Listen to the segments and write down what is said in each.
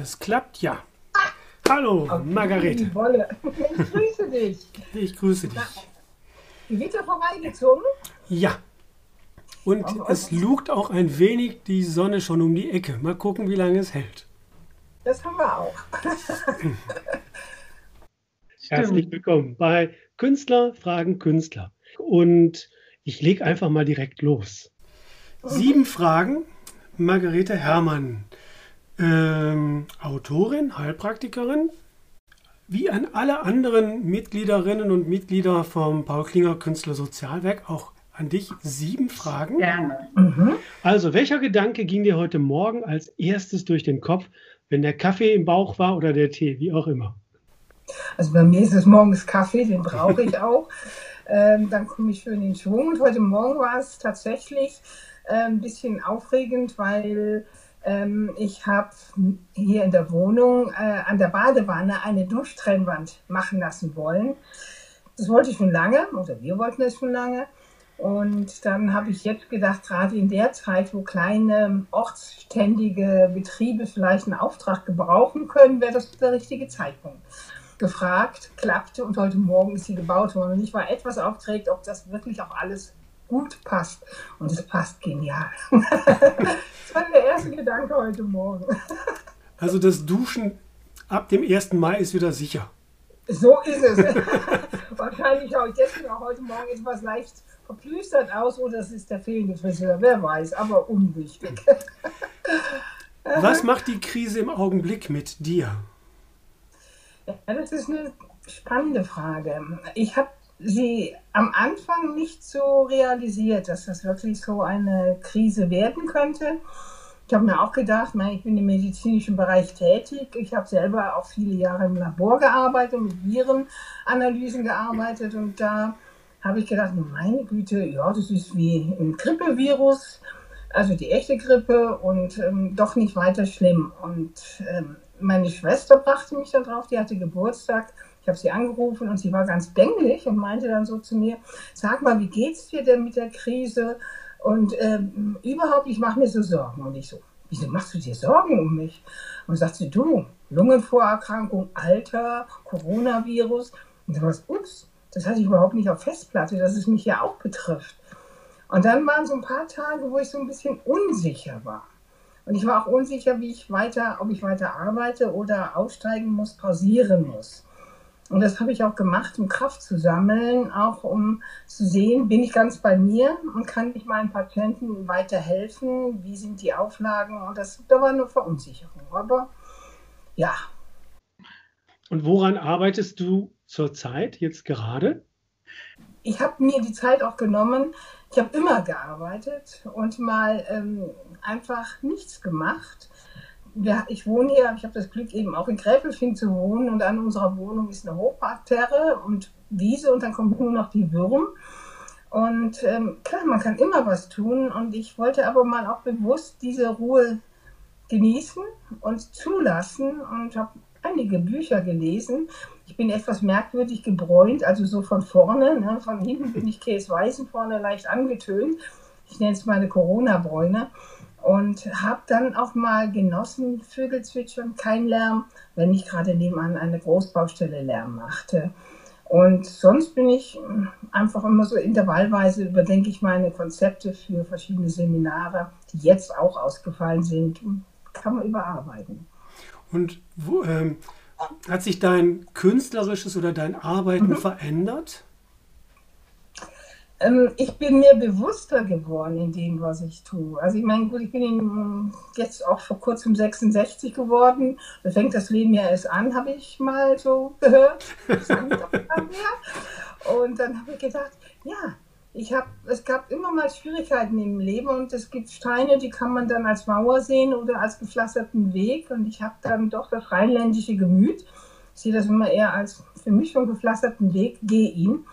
Ja, es klappt ja. Hallo, Margarete. Wolle. Ich grüße dich. Ich grüße dich. Gewitter vorbeigezogen? Ja. Und es lugt auch ein wenig die Sonne schon um die Ecke. Mal gucken, wie lange es hält. Das haben wir auch. Herzlich willkommen bei Künstler fragen Künstler. Und ich lege einfach mal direkt los. Sieben Fragen. Margarete Herrmann, ähm, Autorin, Heilpraktikerin. Wie an alle anderen Mitgliederinnen und Mitglieder vom Paul Klinger Künstler Sozialwerk auch an dich sieben Fragen. Gerne. Mhm. Also, welcher Gedanke ging dir heute Morgen als erstes durch den Kopf, wenn der Kaffee im Bauch war oder der Tee, wie auch immer? Also bei mir ist es morgens Kaffee, den brauche ich auch. ähm, dann komme ich schön in Schwung. Und heute Morgen war es tatsächlich äh, ein bisschen aufregend, weil ähm, ich habe hier in der Wohnung äh, an der Badewanne eine Duschtrennwand machen lassen wollen. Das wollte ich schon lange, oder wir wollten das schon lange. Und dann habe ich jetzt gedacht, gerade in der Zeit, wo kleine ortsständige Betriebe vielleicht einen Auftrag gebrauchen können, wäre das der richtige Zeitpunkt. Gefragt, klappte und heute Morgen ist sie gebaut worden. Und ich war etwas aufgeregt, ob das wirklich auch alles gut passt. Und es passt genial. das war der erste Gedanke heute Morgen. Also das Duschen ab dem 1. Mai ist wieder sicher. So ist es. Wahrscheinlich schaue ich deswegen auch heute Morgen etwas leicht verplüstert aus oder es ist der fehlende Friseur, wer weiß, aber unwichtig. Was macht die Krise im Augenblick mit dir? Ja, das ist eine spannende Frage. Ich habe sie am Anfang nicht so realisiert, dass das wirklich so eine Krise werden könnte. Ich habe mir auch gedacht, ich bin im medizinischen Bereich tätig. Ich habe selber auch viele Jahre im Labor gearbeitet, mit Virenanalysen gearbeitet und da habe ich gedacht, meine Güte, ja, das ist wie ein Grippevirus, also die echte Grippe und ähm, doch nicht weiter schlimm. Und ähm, meine Schwester brachte mich da drauf, die hatte Geburtstag. Ich habe sie angerufen und sie war ganz bänglich und meinte dann so zu mir, sag mal, wie geht's dir denn mit der Krise? Und ähm, überhaupt, ich mache mir so Sorgen. Und ich so, wieso machst du dir Sorgen um mich? Und sagt sie, du, Lungenvorerkrankung, Alter, Coronavirus. Und es, ups, das hatte ich überhaupt nicht auf Festplatte, dass es mich ja auch betrifft. Und dann waren so ein paar Tage, wo ich so ein bisschen unsicher war. Und ich war auch unsicher, wie ich weiter, ob ich weiter arbeite oder aussteigen muss, pausieren muss. Und das habe ich auch gemacht, um Kraft zu sammeln, auch um zu sehen, bin ich ganz bei mir und kann ich meinen Patienten weiterhelfen, wie sind die Auflagen. Und das, da war eine Verunsicherung. Aber ja. Und woran arbeitest du zurzeit jetzt gerade? Ich habe mir die Zeit auch genommen. Ich habe immer gearbeitet und mal ähm, einfach nichts gemacht ja, ich wohne hier, ich habe das Glück, eben auch in Gräfelfing zu wohnen und an unserer Wohnung ist eine Hochparterre und Wiese und dann kommt nur noch die Würm. Und ähm, klar, man kann immer was tun und ich wollte aber mal auch bewusst diese Ruhe genießen und zulassen und habe einige Bücher gelesen. Ich bin etwas merkwürdig gebräunt, also so von vorne, ne? von hinten bin ich Käseweißen, vorne leicht angetönt. Ich nenne es meine Corona-Bräune und habe dann auch mal genossen, Vögel zwitschern, kein Lärm, wenn ich gerade nebenan eine Großbaustelle Lärm machte. Und sonst bin ich einfach immer so intervallweise überdenke ich meine Konzepte für verschiedene Seminare, die jetzt auch ausgefallen sind, kann man überarbeiten. Und wo, ähm, hat sich dein künstlerisches oder dein Arbeiten mhm. verändert? Ähm, ich bin mir bewusster geworden in dem, was ich tue. Also ich meine, gut, ich bin jetzt auch vor kurzem 66 geworden. Da fängt das Leben ja erst an, habe ich mal so gehört. und dann habe ich gedacht, ja, ich habe, es gab immer mal Schwierigkeiten im Leben und es gibt Steine, die kann man dann als Mauer sehen oder als gepflasterten Weg. Und ich habe dann doch das rheinländische Gemüt. Ich sehe das immer eher als für mich schon gepflasterten Weg, gehe ihn.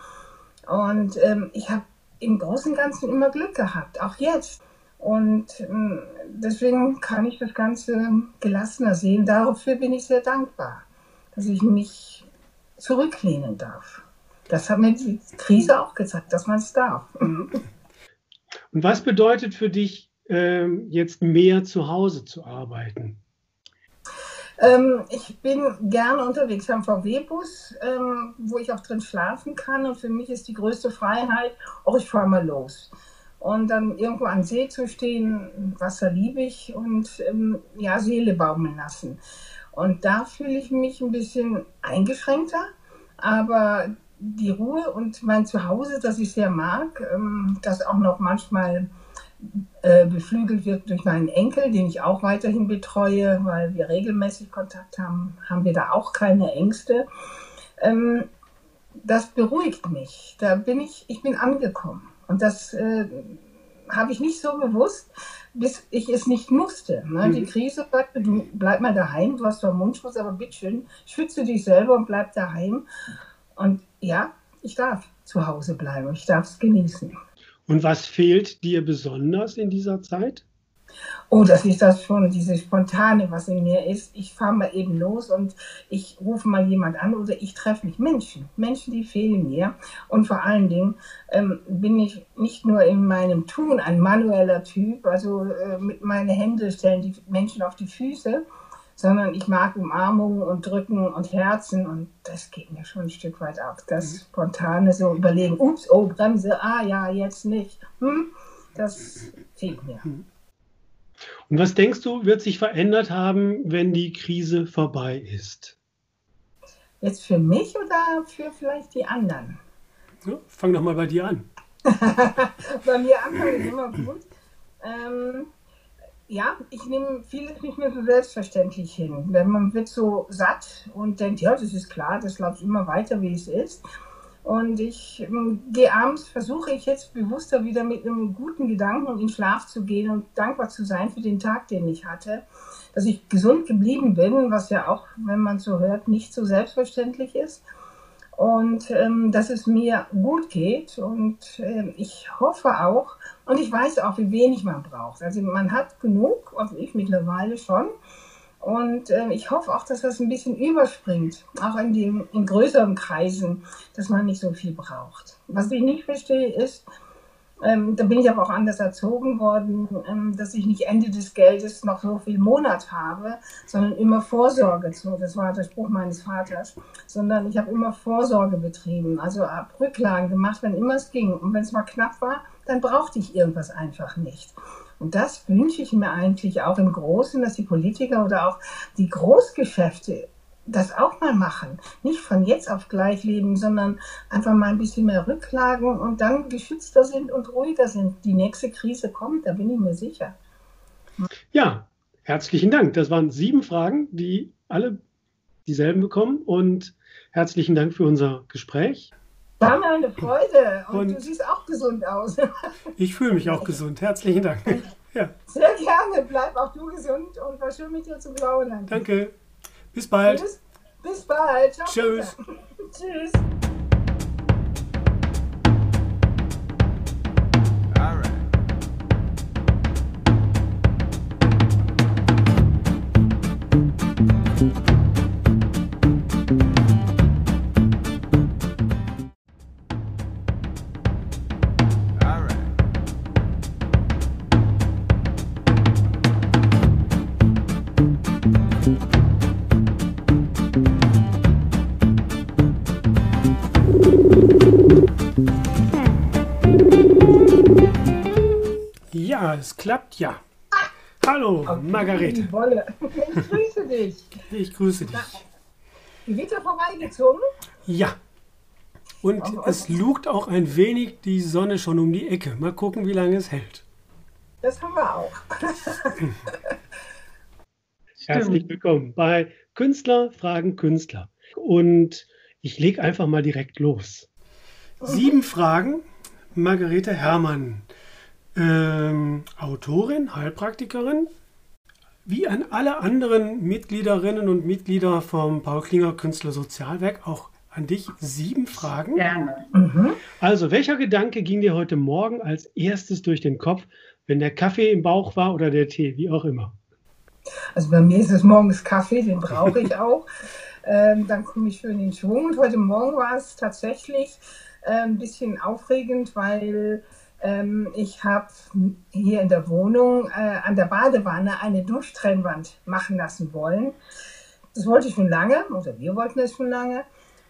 Und ähm, ich habe im Großen und Ganzen immer Glück gehabt, auch jetzt. Und ähm, deswegen kann ich das Ganze gelassener sehen. Dafür bin ich sehr dankbar, dass ich mich zurücklehnen darf. Das hat mir die Krise auch gezeigt, dass man es darf. Und was bedeutet für dich ähm, jetzt mehr zu Hause zu arbeiten? Ähm, ich bin gerne unterwegs am VW-Bus, ähm, wo ich auch drin schlafen kann. Und für mich ist die größte Freiheit, auch ich fahre mal los. Und dann irgendwo am See zu stehen, Wasser liebe ich und ähm, ja, Seele baumeln lassen. Und da fühle ich mich ein bisschen eingeschränkter, aber die Ruhe und mein Zuhause, das ich sehr mag, ähm, das auch noch manchmal äh, beflügelt wird durch meinen Enkel, den ich auch weiterhin betreue, weil wir regelmäßig Kontakt haben, haben wir da auch keine Ängste. Ähm, das beruhigt mich. Da bin ich, ich bin angekommen. Und das äh, habe ich nicht so bewusst, bis ich es nicht musste. Ne? Mhm. Die Krise sagt, du bleib mal daheim, du hast zwar Mundschutz, aber bitteschön, schütze dich selber und bleib daheim. Und ja, ich darf zu Hause bleiben, ich darf es genießen. Und was fehlt dir besonders in dieser Zeit? Oh, das ist das schon, diese Spontane, was in mir ist. Ich fahre mal eben los und ich rufe mal jemand an oder ich treffe mich. Menschen, Menschen, die fehlen mir. Und vor allen Dingen ähm, bin ich nicht nur in meinem Tun ein manueller Typ, also äh, mit meinen Händen stellen die Menschen auf die Füße, sondern ich mag Umarmungen und Drücken und Herzen und das geht mir schon ein Stück weit ab. Das mhm. spontane so überlegen, ups, oh, Bremse, ah ja, jetzt nicht. Hm, das fehlt mir. Mhm. Und was denkst du, wird sich verändert haben, wenn die Krise vorbei ist? Jetzt für mich oder für vielleicht die anderen? Ja, fang doch mal bei dir an. bei mir anfangen ist immer gut. Ähm, ja, ich nehme vieles nicht mehr so selbstverständlich hin. Wenn man wird so satt und denkt, ja, das ist klar, das läuft immer weiter, wie es ist. Und ich ähm, gehe abends, versuche ich jetzt bewusster wieder mit einem guten Gedanken in Schlaf zu gehen und dankbar zu sein für den Tag, den ich hatte. Dass ich gesund geblieben bin, was ja auch, wenn man so hört, nicht so selbstverständlich ist und ähm, dass es mir gut geht. Und äh, ich hoffe auch, und ich weiß auch, wie wenig man braucht. Also man hat genug, also ich mittlerweile schon. Und äh, ich hoffe auch, dass das ein bisschen überspringt, auch in, dem, in größeren Kreisen, dass man nicht so viel braucht. Was ich nicht verstehe, ist, ähm, da bin ich aber auch anders erzogen worden, ähm, dass ich nicht Ende des Geldes noch so viel Monat habe, sondern immer Vorsorge. So, das war der Spruch meines Vaters. Sondern ich habe immer Vorsorge betrieben, also ab Rücklagen gemacht, wenn immer es ging. Und wenn es mal knapp war, dann brauchte ich irgendwas einfach nicht. Und das wünsche ich mir eigentlich auch im Großen, dass die Politiker oder auch die Großgeschäfte das auch mal machen. Nicht von jetzt auf gleich leben, sondern einfach mal ein bisschen mehr Rücklagen und dann geschützter sind und ruhiger sind. Die nächste Krise kommt, da bin ich mir sicher. Ja, herzlichen Dank. Das waren sieben Fragen, die alle dieselben bekommen und herzlichen Dank für unser Gespräch. War mir eine Freude und, und, du siehst auch gesund aus. ich fühle mich auch gesund. Herzlichen Dank. Ja. Sehr gerne. Bleib auch du gesund und war schön mit dir zu plaudern. Danke. Bis bald. Bis, bis bald. Ciao, Tschüss. Tschüss. Es klappt ja. Hallo, okay, Margarete. Ich grüße dich. Ich grüße dich. Gewitter vorbeigezogen? Ja. Und oh, es lugt auch ein wenig die Sonne schon um die Ecke. Mal gucken, wie lange es hält. Das haben wir auch. Herzlich willkommen bei Künstler fragen Künstler. Und ich lege einfach mal direkt los. Sieben Fragen, Margarete Herrmann ähm, Autorin, Heilpraktikerin, wie an alle anderen Mitgliederinnen und Mitglieder vom Paul Klinger Künstler Sozialwerk auch an dich sieben Fragen. Gerne. Mhm. Also, welcher Gedanke ging dir heute Morgen als erstes durch den Kopf, wenn der Kaffee im Bauch war oder der Tee, wie auch immer? Also bei mir ist es morgens Kaffee, den brauche ich auch. ähm, dann komme ich schön in Schwung. Und heute Morgen war es tatsächlich äh, ein bisschen aufregend, weil Ähm, ich habe hier in der Wohnung äh, an der Badewanne eine Duschtrennwand machen lassen wollen. Das wollte ich schon lange, oder wir wollten es schon lange.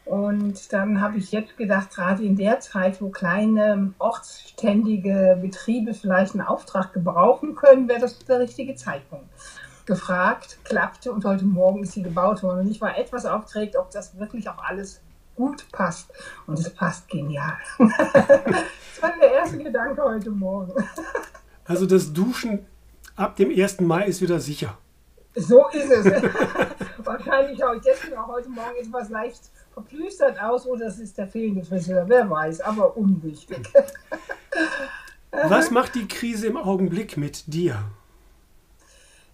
Und dann habe ich jetzt gedacht, gerade in der Zeit, wo kleine ortsständige Betriebe vielleicht einen Auftrag gebrauchen können, wäre das der richtige Zeitpunkt. Gefragt, klappte und heute Morgen ist sie gebaut worden. Und ich war etwas aufgeregt, ob das wirklich auch alles gut passt. Und es passt genial. das war der erste Gedanke heute Morgen. Also das Duschen ab dem 1. Mai ist wieder sicher. So ist es. Wahrscheinlich auch deswegen auch heute Morgen etwas leicht verplüstert aus oder es ist der fehlende Friseur, wer weiß, aber unwichtig. Was macht die Krise im Augenblick mit dir?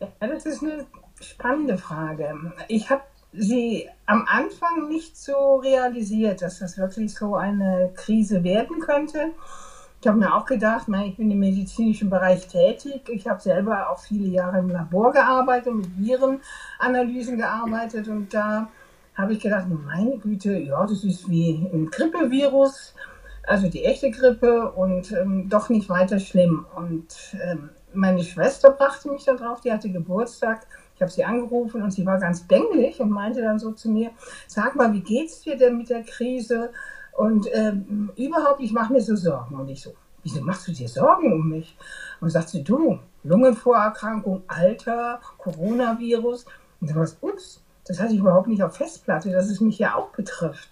Ja, das ist eine spannende Frage. Ich habe sie am Anfang nicht so realisiert, dass das wirklich so eine Krise werden könnte. Ich habe mir auch gedacht, ich bin im medizinischen Bereich tätig. Ich habe selber auch viele Jahre im Labor gearbeitet, mit Virenanalysen gearbeitet und da habe ich gedacht, meine Güte, ja, das ist wie ein Grippevirus, also die echte Grippe und ähm, doch nicht weiter schlimm. Und ähm, meine Schwester brachte mich da drauf, die hatte Geburtstag. Ich habe sie angerufen und sie war ganz bänglich und meinte dann so zu mir, sag mal, wie geht's dir denn mit der Krise? Und ähm, überhaupt, ich mache mir so Sorgen. Und ich so, wieso machst du dir Sorgen um mich? Und sagt sie, du, Lungenvorerkrankung, Alter, Coronavirus. Und war es, ups, das hatte ich überhaupt nicht auf Festplatte, dass es mich ja auch betrifft.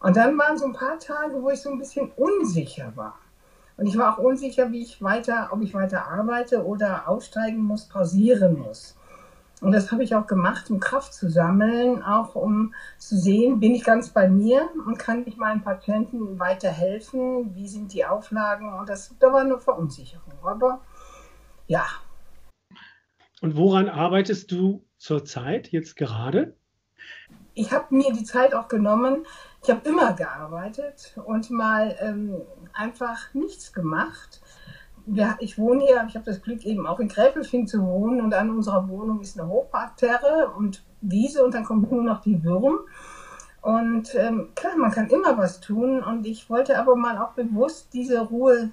Und dann waren so ein paar Tage, wo ich so ein bisschen unsicher war. Und ich war auch unsicher, wie ich weiter, ob ich weiter arbeite oder aussteigen muss, pausieren muss. Und das habe ich auch gemacht, um Kraft zu sammeln, auch um zu sehen, bin ich ganz bei mir und kann ich meinen Patienten weiterhelfen, wie sind die Auflagen. Und das, da war eine Verunsicherung. Aber ja. Und woran arbeitest du zurzeit, jetzt gerade? Ich habe mir die Zeit auch genommen. Ich habe immer gearbeitet und mal ähm, einfach nichts gemacht. Ja, ich wohne hier, ich habe das Glück, eben auch in Gräfelfing zu wohnen und an unserer Wohnung ist eine Hochparterre und Wiese und dann kommt nur noch die Würm. Und ähm, klar, man kann immer was tun und ich wollte aber mal auch bewusst diese Ruhe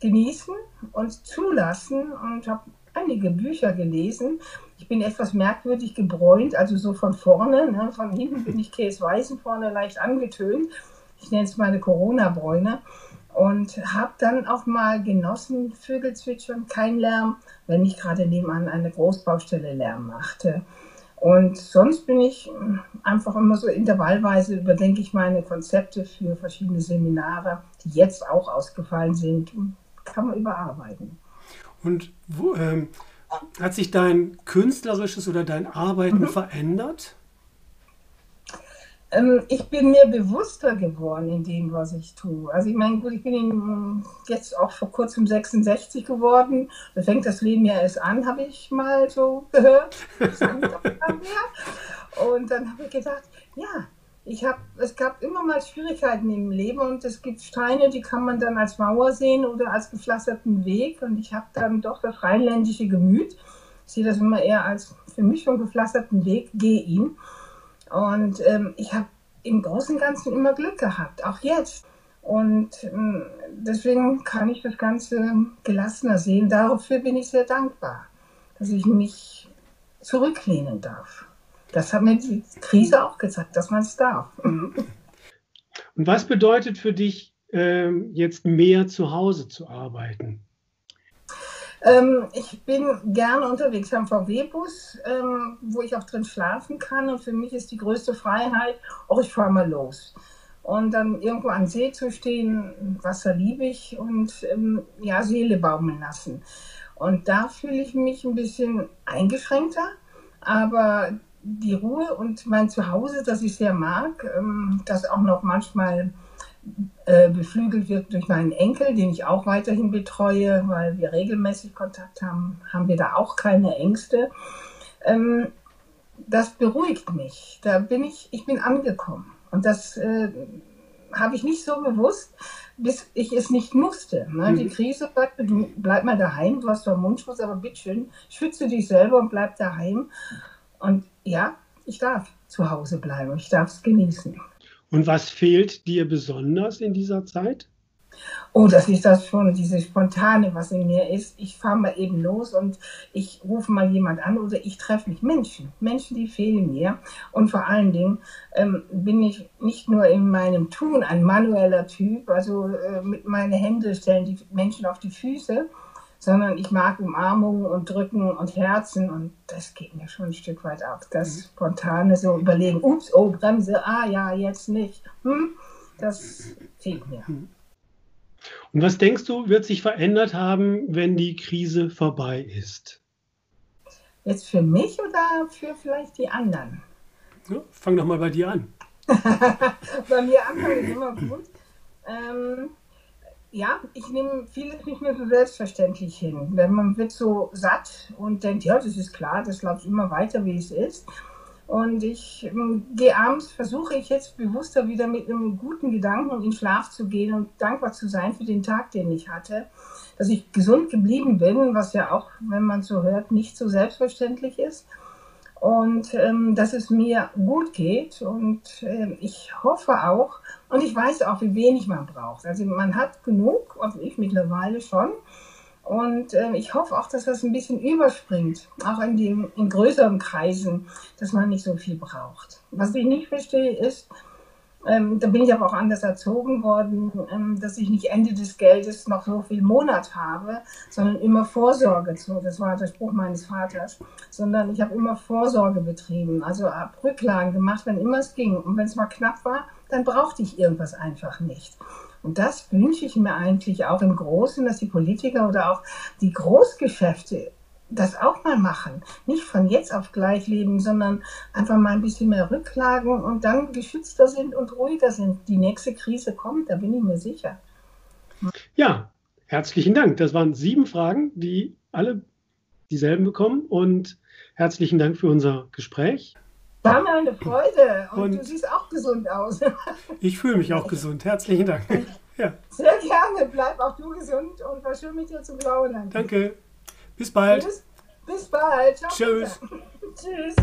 genießen und zulassen und habe einige Bücher gelesen. Ich bin etwas merkwürdig gebräunt, also so von vorne. Ne? Von hinten bin ich Käseweißen, vorne leicht angetönt. Ich nenne es meine Corona-Bräune. Und habe dann auch mal genossen, Vögel zwitschern, kein Lärm, wenn ich gerade nebenan eine Großbaustelle Lärm machte. Und sonst bin ich einfach immer so intervallweise überdenke ich meine Konzepte für verschiedene Seminare, die jetzt auch ausgefallen sind. Kann man überarbeiten. Und wo, ähm, hat sich dein künstlerisches oder dein Arbeiten mhm. verändert? Ähm, ich bin mir bewusster geworden in dem, was ich tue. Also ich meine, gut, ich bin jetzt auch vor kurzem 66 geworden. Da fängt das Leben ja erst an, habe ich mal so gehört. Und dann habe ich gedacht, ja, ich habe, es gab immer mal Schwierigkeiten im Leben und es gibt Steine, die kann man dann als Mauer sehen oder als gepflasterten Weg. Und ich habe dann doch das rheinländische Gemüt. Ich sehe das immer eher als für mich schon gepflasterten Weg, gehe ihn. Und ähm, ich habe im Großen und Ganzen immer Glück gehabt, auch jetzt. Und ähm, deswegen kann ich das Ganze gelassener sehen. Dafür bin ich sehr dankbar, dass ich mich zurücklehnen darf. Das hat mir die Krise auch gezeigt, dass man es darf. Und was bedeutet für dich, ähm, jetzt mehr zu Hause zu arbeiten? Ähm, ich bin gerne unterwegs am VW-Bus, ähm, wo ich auch drin schlafen kann. Und für mich ist die größte Freiheit, auch ich fahre mal los. Und dann irgendwo am See zu stehen, Wasser liebe ich und ähm, ja, Seele baumeln lassen. Und da fühle ich mich ein bisschen eingeschränkter, aber die Ruhe und mein Zuhause, das ich sehr mag, ähm, das auch noch manchmal äh, beflügelt wird durch meinen Enkel, den ich auch weiterhin betreue, weil wir regelmäßig Kontakt haben, haben wir da auch keine Ängste. Ähm, das beruhigt mich. Da bin ich, ich bin angekommen. Und das äh, habe ich nicht so bewusst, bis ich es nicht musste. Ne? Mhm. Die Krise sagt, du bleib mal daheim, du hast zwar Mundschutz, aber bitteschön, schütze dich selber und bleib daheim. Und ja, ich darf zu Hause bleiben, ich darf es genießen. Und was fehlt dir besonders in dieser Zeit? Oh, das ist das schon, diese Spontane, was in mir ist. Ich fahre mal eben los und ich rufe mal jemand an oder ich treffe mich. Menschen, Menschen, die fehlen mir. Und vor allen Dingen ähm, bin ich nicht nur in meinem Tun ein manueller Typ, also äh, mit meinen Händen stellen die Menschen auf die Füße, sondern ich mag Umarmungen und Drücken und Herzen und das geht mir schon ein Stück weit ab. Das mhm. Spontane so überlegen, ups, oh, Bremse, ah ja, jetzt nicht. Hm, das fehlt mir. Mhm. Und was denkst du, wird sich verändert haben, wenn die Krise vorbei ist? Jetzt für mich oder für vielleicht die anderen? Ja, fang doch mal bei dir an. bei mir anfangen ist immer gut. Ähm, ja, ich nehme vieles nicht mehr so selbstverständlich hin. Wenn man wird so satt und denkt, ja, das ist klar, das läuft immer weiter, wie es ist. Und ich ähm, gehe abends, versuche ich jetzt bewusster wieder mit einem guten Gedanken in Schlaf zu gehen und dankbar zu sein für den Tag, den ich hatte. Dass ich gesund geblieben bin, was ja auch, wenn man so hört, nicht so selbstverständlich ist. Und ähm, dass es mir gut geht. Und äh, ich hoffe auch, und ich weiß auch, wie wenig man braucht. Also man hat genug, also ich mittlerweile schon. Und äh, ich hoffe auch, dass das ein bisschen überspringt, auch in, dem, in größeren Kreisen, dass man nicht so viel braucht. Was ich nicht verstehe, ist, ähm, da bin ich aber auch anders erzogen worden, ähm, dass ich nicht Ende des Geldes noch so viel Monat habe, sondern immer Vorsorge. So, das war der Spruch meines Vaters. Sondern ich habe immer Vorsorge betrieben, also ab Rücklagen gemacht, wenn immer es ging. Und wenn es mal knapp war, dann brauchte ich irgendwas einfach nicht. Und das wünsche ich mir eigentlich auch im Großen, dass die Politiker oder auch die Großgeschäfte das auch mal machen. Nicht von jetzt auf gleich leben, sondern einfach mal ein bisschen mehr Rücklagen und dann geschützter sind und ruhiger sind. Die nächste Krise kommt, da bin ich mir sicher. Ja, herzlichen Dank. Das waren sieben Fragen, die alle dieselben bekommen. Und herzlichen Dank für unser Gespräch. War mir eine Freude und, und, du siehst auch gesund aus. ich fühle mich auch gesund. Herzlichen Dank. Ja. Sehr gerne. Bleib auch du gesund und war schön mit dir zu plaudern. Danke. Bis bald. Bis, bis bald. Ciao, Tschüss. Tschüss.